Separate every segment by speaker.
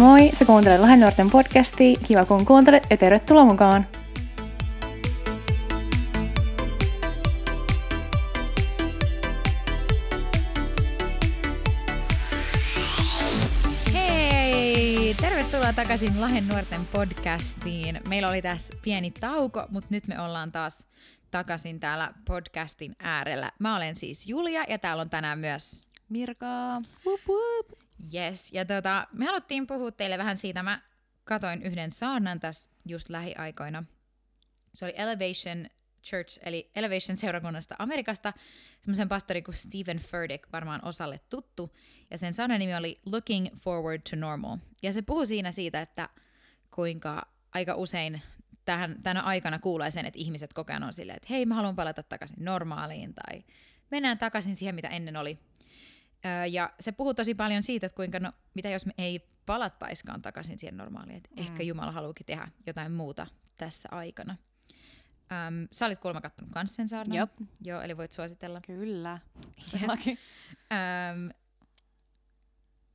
Speaker 1: Moi, sä kuuntelet Lahden nuorten podcastia. Kiva kun kuuntelet ja tervetuloa mukaan.
Speaker 2: Hei! Tervetuloa takaisin Lahden nuorten podcastiin. Meillä oli tässä pieni tauko, mutta nyt me ollaan taas takaisin täällä podcastin äärellä. Mä olen siis Julia ja täällä on tänään myös
Speaker 3: Mirka. Wup, wup.
Speaker 2: Yes, ja tota, me haluttiin puhua teille vähän siitä. Mä katoin yhden saarnan tässä just lähiaikoina. Se oli Elevation Church, eli Elevation seurakunnasta Amerikasta, semmoisen pastori kuin Stephen Furtick, varmaan osalle tuttu. Ja sen saarnan nimi oli Looking Forward to Normal. Ja se puhuu siinä siitä, että kuinka aika usein tähän, tänä aikana kuulee sen, että ihmiset kokee on silleen, että hei, mä haluan palata takaisin normaaliin, tai mennään takaisin siihen, mitä ennen oli. Ja se puhuu tosi paljon siitä, että kuinka, no, mitä jos me ei palattaiskaan takaisin siihen normaaliin, että mm. ehkä Jumala haluukin tehdä jotain muuta tässä aikana. Öm, sä olit kuulemma kattonut kans sen saarnan.
Speaker 3: Jop.
Speaker 2: Joo, eli voit suositella.
Speaker 3: Kyllä.
Speaker 2: Yes. Öm,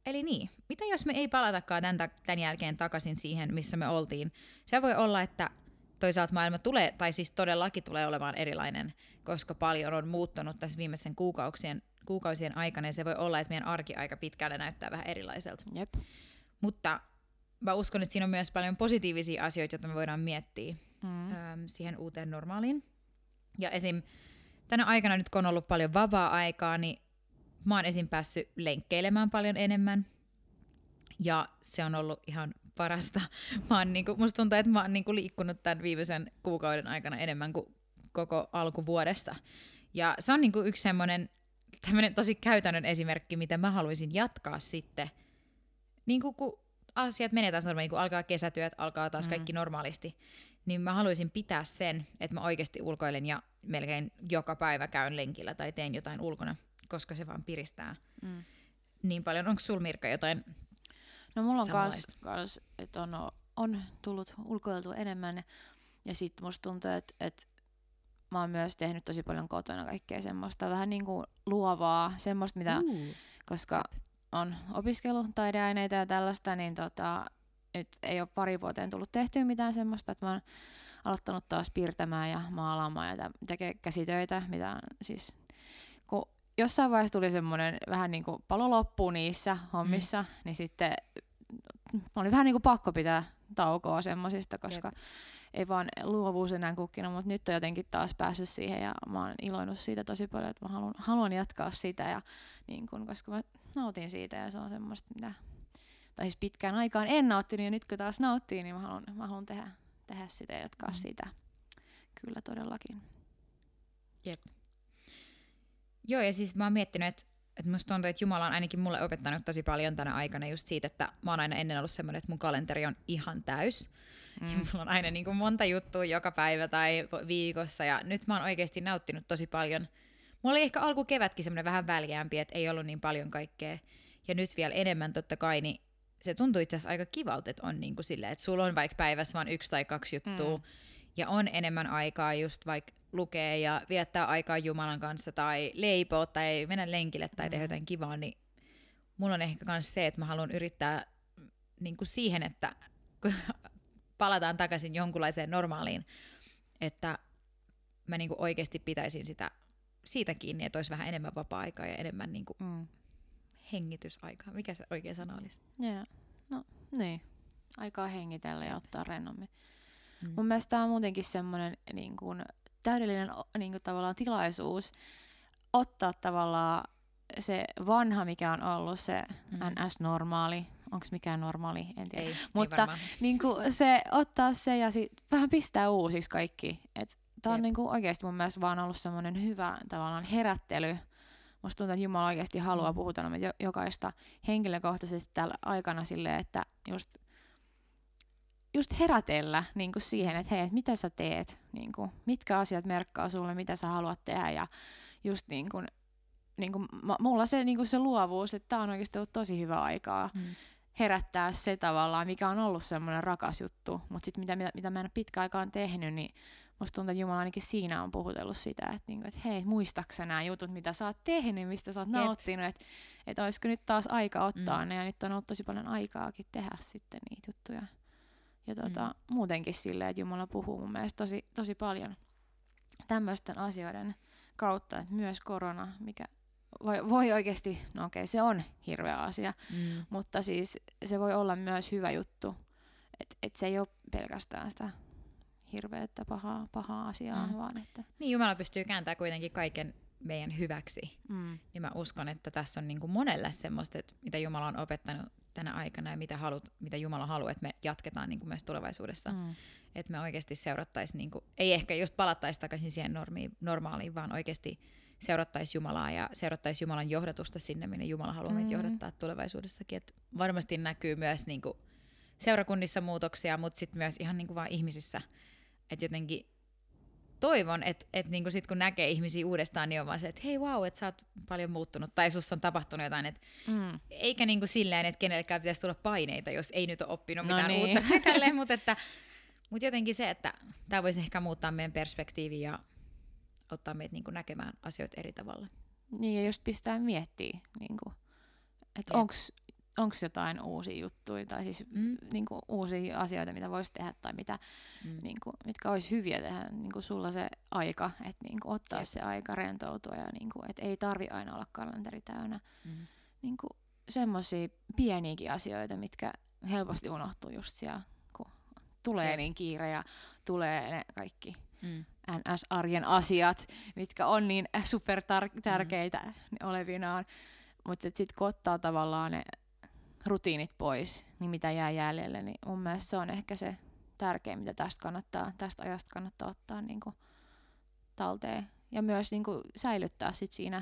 Speaker 2: eli niin, mitä jos me ei palatakaan tämän, tämän jälkeen takaisin siihen, missä me oltiin? Se voi olla, että toisaalta maailma tulee, tai siis todellakin tulee olemaan erilainen, koska paljon on muuttunut tässä viimeisten kuukausien, kuukausien aikana, ja se voi olla, että meidän arki aika pitkälle näyttää vähän erilaiselta.
Speaker 3: Jep.
Speaker 2: Mutta mä uskon, että siinä on myös paljon positiivisia asioita, joita me voidaan miettiä
Speaker 3: Mm.
Speaker 2: äm, siihen uuteen normaaliin. Ja esim. tänä aikana nyt kun on ollut paljon vapaa-aikaa, niin mä oon esim. päässyt lenkkeilemään paljon enemmän. Ja se on ollut ihan parasta. Mä oon niinku, musta tuntuu, että mä oon niinku liikkunut tämän viimeisen kuukauden aikana enemmän kuin koko alkuvuodesta. Ja se on niinku yksi semmoinen tämmöinen tosi käytännön esimerkki, mitä mä haluaisin jatkaa sitten. Niin kuin kun asiat menee taas normaaliin, kun alkaa kesätyöt, alkaa taas kaikki normaalisti, niin mä haluaisin pitää sen, että mä oikeasti ulkoilen ja melkein joka päivä käyn lenkillä tai teen jotain ulkona, koska se vaan piristää
Speaker 3: Mm.
Speaker 2: niin paljon. Onko sul Mirka jotain?
Speaker 3: No mulla on kans, kans että on, on tullut ulkoiltua enemmän. Ja sit musta tuntuu, että, että mä oon myös tehnyt tosi paljon kotona kaikkea semmoista vähän niinku luovaa, semmoista mitä,
Speaker 2: Uh.
Speaker 3: koska on opiskellut taideaineita ja tällaista, niin tota, nyt ei ole pari vuoteen tullut tehtyä mitään semmoista, että mä oon aloittanut taas piirtämään ja maalaamaan ja tekee käsitöitä, mitä siis, kun jossain vaiheessa tuli semmoinen vähän niin kuin palo loppuu niissä hommissa, mm. niin sitten oli vähän niin kuin pakko pitää taukoa semmosista, koska Jep. ei vaan luovuus enää kukkinut, mutta nyt on jotenkin taas päässyt siihen ja mä oon iloinut siitä tosi paljon, että mä haluan, haluan jatkaa sitä ja niin kun, koska mä nautin siitä ja se on semmoista, mitä tai siis pitkään aikaan en nauttinut ja nyt kun taas nauttii, niin mä haluan, mä haluan tehdä, tehdä sitä ja jatkaa mm. sitä. Kyllä todellakin.
Speaker 2: Joo, ja siis mä oon miettinyt, että, että musta tuntuu, että Jumala on ainakin mulle opettanut tosi paljon tänä aikana just siitä, että mä oon aina ennen ollut semmoinen, että mun kalenteri on ihan täys. Mm. Ja mulla on aina niin kuin monta juttua joka päivä tai viikossa, ja nyt mä oon oikeasti nauttinut tosi paljon. Mulla oli ehkä alkukevätkin semmoinen vähän väljäämpi, että ei ollut niin paljon kaikkea. Ja nyt vielä enemmän totta kai, niin se tuntuu itse asiassa aika kivalta, että on niin kuin silleen, että sulla on vaikka päivässä vain yksi tai kaksi juttua, mm. Ja on enemmän aikaa just vaikka lukee ja viettää aikaa Jumalan kanssa, tai leipoo, tai mennä lenkille, tai tehdä jotain kivaa, niin mulla on ehkä myös se, että mä haluan yrittää niin kuin siihen, että kun palataan takaisin jonkunlaiseen normaaliin, että mä niin kuin oikeasti pitäisin sitä siitä kiinni, että olisi vähän enemmän vapaa-aikaa ja enemmän niin kuin
Speaker 3: Mm.
Speaker 2: hengitysaikaa. Mikä se oikea sana olisi?
Speaker 3: Yeah. No niin, aikaa hengitellä ja ottaa rennommin.
Speaker 2: Mm.
Speaker 3: Mun mielestä tämä on muutenkin semmoinen niin kuin, täydellinen niin kuin, tavallaan tilaisuus ottaa tavallaan se vanha, mikä on ollut, se
Speaker 2: Mm.
Speaker 3: NS-normaali, onko mikään normaali, en tiedä.
Speaker 2: Ei,
Speaker 3: Mutta-
Speaker 2: ei
Speaker 3: niin kuin se ottaa se ja sit vähän pistää uusiksi kaikki. Et tää on
Speaker 2: Jep.
Speaker 3: niin kuin oikeasti mun mielestä vaan ollut semmoinen hyvä tavallaan herättely. Musta tuntuu, että Jumala oikeasti haluaa
Speaker 2: Mm.
Speaker 3: puhutella meitä jo- jokaista henkilökohtaisesti tällä aikana silleen, että just, just herätellä niin kuin siihen, että hei, et mitä sä teet, niin kuin, mitkä asiat merkkaa sulle, mitä sä haluat tehdä? Ja just niin kuin, niin kuin, mulla se, niin kuin se luovuus, että tää on oikeasti ollut tosi hyvä aikaa
Speaker 2: Mm.
Speaker 3: herättää se tavallaan, mikä on ollut semmoinen rakas juttu, mutta sitten mitä, mitä, mitä mä en ole pitkä aikaan tehnyt, niin musta tuntuu, että Jumala ainakin siinä on puhutellut sitä, että, niinku, että hei, muistaaksä nämä jutut, mitä sä oot tehnyt, mistä sä oot nauttinut, että, että olisiko nyt taas aika ottaa
Speaker 2: Mm.
Speaker 3: ne, ja nyt on ollut tosi paljon aikaakin tehdä sitten niitä juttuja. Ja tota,
Speaker 2: Mm.
Speaker 3: muutenkin silleen, että Jumala puhuu mun mielestä tosi, tosi paljon tämmöisten asioiden kautta, että myös korona, mikä voi, voi oikeasti, no okei, se on hirveä asia,
Speaker 2: Mm.
Speaker 3: mutta siis se voi olla myös hyvä juttu, että et se ei ole pelkästään sitä hirveätä pahaa, pahaa asiaa,
Speaker 2: Mm.
Speaker 3: mm. vaan että...
Speaker 2: Niin Jumala pystyy kääntämään kuitenkin kaiken meidän hyväksi.
Speaker 3: Mm.
Speaker 2: Niin mä uskon, että tässä on niin kuin monelle semmoista, että mitä Jumala on opettanut tänä aikana ja mitä, halut, mitä Jumala haluaa, että me jatketaan niin kuin myös tulevaisuudessa. Mm. Että me oikeasti seurattaisiin, niin kuin, ei ehkä just palattaisi takaisin siihen normiin, normaaliin, vaan oikeasti seurattaisiin Jumalaa ja seurattaisiin Jumalan johdatusta sinne, minne Jumala haluaa meitä
Speaker 3: Mm.
Speaker 2: johdattaa tulevaisuudessakin. Et varmasti näkyy myös niin kuin, seurakunnissa muutoksia, mutta sitten myös ihan niin kuin vaan ihmisissä. Että jotenkin toivon, että et niinku sit kun näkee ihmisiä uudestaan, niin on vaan se, että hei wow, että sä oot paljon muuttunut tai sus on tapahtunut jotain. Et
Speaker 3: Mm.
Speaker 2: eikä niinku silleen, että kenellekään pitäisi tulla paineita, jos ei nyt ole oppinut
Speaker 3: No
Speaker 2: mitään
Speaker 3: niin.
Speaker 2: uutta tai tälleen, mutta että, mut jotenkin se, että tämä voisi ehkä muuttaa meidän perspektiiviä ja ottaa meitä niinku näkemään asioita eri tavalla.
Speaker 3: Niin, ja just pistää miettiä, niin kuin, että
Speaker 2: Jep.
Speaker 3: Onks jotain uusia juttuja, tai siis
Speaker 2: Mm.
Speaker 3: niin kuin, uusia asioita, mitä voisi tehdä, tai mitä,
Speaker 2: Mm.
Speaker 3: niin kuin, mitkä olisi hyviä tehdä, niin kuin sulla se aika, että niin kuin, ottaa
Speaker 2: Jep.
Speaker 3: se aika rentoutua, ja niin kuin, että ei tarvi aina olla kalenteri täynnä.
Speaker 2: Mm.
Speaker 3: Niin kuin, semmoisia pieniäkin asioita, mitkä helposti unohtuu just siellä, kun tulee
Speaker 2: Jep.
Speaker 3: niin kiire ja tulee ne kaikki
Speaker 2: Mm.
Speaker 3: NS-arjen asiat, mitkä on niin super tärkeitä mm. olevinaan. Mutta sitten kun ottaa tavallaan ne rutiinit pois, niin mitä jää jäljelle, niin mun mielestä se on ehkä se tärkein, mitä tästä, kannattaa, tästä ajasta kannattaa ottaa niin kuin talteen. Ja myös niin kuin säilyttää sit siinä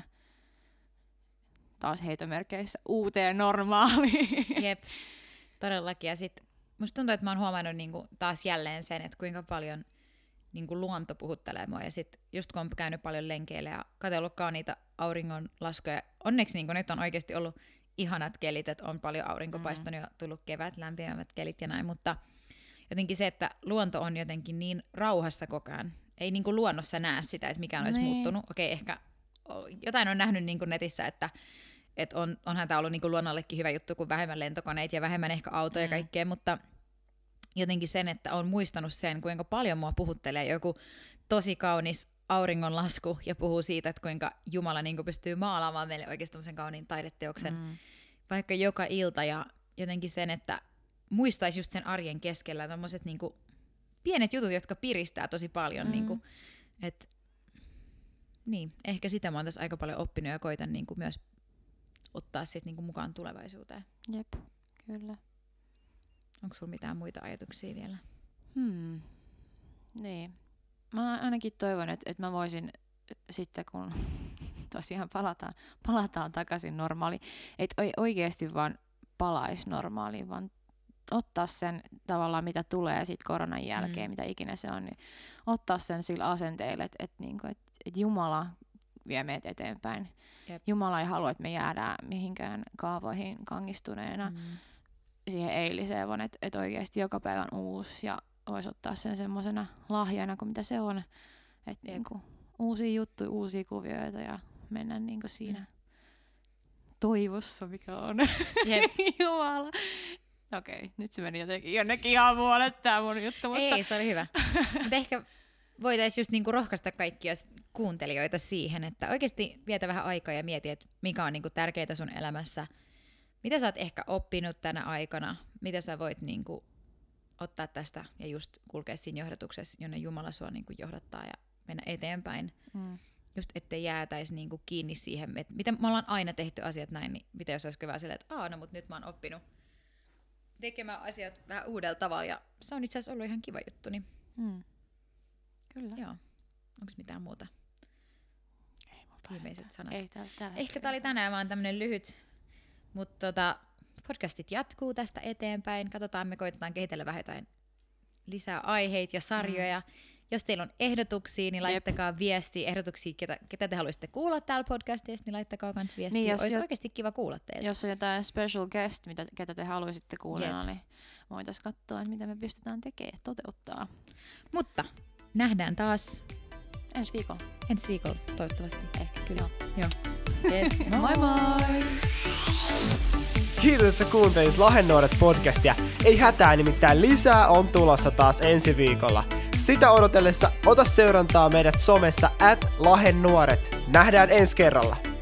Speaker 3: taas heitomerkeissä uuteen normaaliin.
Speaker 2: Jep, todellakin. Ja sit musta tuntuu, että mä oon huomannut niinku taas jälleen sen, että kuinka paljon niinku luonto puhuttelee mua. Ja sit just kun on käynyt paljon lenkeillä ja katsellut kauniita auringonlaskuja, onneksi niinku nyt on oikeasti ollut ihanat kelit, että on paljon aurinko
Speaker 3: Mm.
Speaker 2: ja tullut kevät, lämpimämmät kelit ja näin, mutta jotenkin se, että luonto on jotenkin niin rauhassa koko ajan. Ei niinku luonnossa näe sitä, että mikä olisi
Speaker 3: Niin.
Speaker 2: muuttunut. Okei, ehkä jotain on nähnyt niinku netissä, että et on, onhan tämä ollut niinku luonnollekin hyvä juttu, kun vähemmän lentokoneita ja vähemmän ehkä autoja ja
Speaker 3: Mm.
Speaker 2: kaikkea, mutta jotenkin sen, että on muistanut sen, kuinka paljon mua puhuttelee joku tosi kaunis auringonlasku ja puhuu siitä, että kuinka Jumala niinku pystyy maalaamaan meille oikeasti tämmöisen kauniin taideteoksen
Speaker 3: Mm.
Speaker 2: vaikka joka ilta ja jotenkin sen, että muistaisi just sen arjen keskellä tämmöiset niinku pienet jutut, jotka piristää tosi paljon.
Speaker 3: Mm.
Speaker 2: Niinku, et, niin, ehkä sitä mä oon tässä aika paljon oppinut ja koitan niinku myös ottaa sit niinku mukaan tulevaisuuteen.
Speaker 3: Jep, kyllä.
Speaker 2: Onko sulla mitään muita ajatuksia vielä?
Speaker 3: Hmm. Niin. Ainakin toivon, että, että mä voisin sitten, kun tosiaan palataan, palataan takaisin normaaliin, että oikeasti vaan palaisi normaaliin, vaan ottaa sen tavallaan, mitä tulee sit koronan jälkeen,
Speaker 2: Mm.
Speaker 3: mitä ikinä se on, niin ottaa sen sillä asenteella, että, että, niinku, että, että Jumala vie meitä eteenpäin.
Speaker 2: Jep.
Speaker 3: Jumala ei halua, että me jäädään mihinkään kaavoihin kangistuneena
Speaker 2: Mm.
Speaker 3: siihen eiliseen, vaan että et oikeasti joka päivä on uusi ja voisi ottaa sen semmoisena lahjana kuin mitä se on. Että niinku, uusia juttuja, uusia kuvioita ja mennä niinku siinä
Speaker 2: Mm.
Speaker 3: toivossa, mikä on
Speaker 2: Jep.
Speaker 3: Jumala. Okei, okay, nyt se meni jotenkin jonnekin ihan muualle tämä mun juttu, mutta
Speaker 2: Ei, se oli hyvä. Mutta ehkä voitaisiin just niinku rohkaista kaikkia kuuntelijoita siihen, että oikeasti vietä vähän aikaa ja mieti, että mikä on niinku tärkeää sun elämässä. Mitä sä oot ehkä oppinut tänä aikana? Mitä sä voit niinku ottaa tästä ja just kulkea siinä johdatuksessa, jonne Jumala sua niinku johdattaa ja mennä eteenpäin.
Speaker 3: mm,
Speaker 2: Just ettei jäätäisi niinku kiinni siihen, että mitä me ollaan aina tehty asiat näin, niin mitä jos olisi hyvä silleen, että Aa, no, mutta nyt mä oon oppinut tekemään asiat vähän uudella tavalla ja se on itse asiassa ollut ihan kiva juttu, niin
Speaker 3: mm. kyllä.
Speaker 2: Joo. Onko mitään muuta?
Speaker 3: Ei, multa
Speaker 2: Viimeiset sanat.
Speaker 3: Ei, tällä, tällä
Speaker 2: Ehkä tämä oli tänään vaan tämmönen lyhyt, mutta tota, podcastit jatkuu tästä eteenpäin. Katsotaan, me koitetaan kehitellä vähän jotain lisää aiheita ja sarjoja. Mm. Jos teillä on ehdotuksia, niin laittakaa viestiä, ehdotuksia, ketä, ketä te haluaisitte kuulla täällä podcastissa, niin laittakaa myös viestiä. Niin,
Speaker 3: jos
Speaker 2: Olisi
Speaker 3: jo-
Speaker 2: oikeasti kiva kuulla teiltä.
Speaker 3: Jos on jotain special guest, mitä, ketä te haluaisitte kuunnella, niin voitaisiin katsoa, että mitä me pystytään tekemään, toteuttaa.
Speaker 2: Mutta nähdään taas
Speaker 3: Ensi viikolla.
Speaker 2: ensi viikolla toivottavasti.
Speaker 3: Ehkä kyllä.
Speaker 2: Joo. Yes, moi
Speaker 3: Moi moi!
Speaker 4: Kiitos, että sä kuuntelit Lahennuoret podcastia. Ei hätää, nimittäin lisää on tulossa taas ensi viikolla. Sitä odotellessa ota seurantaa meidät somessa at Lahennuoret. Nähdään ensi kerralla.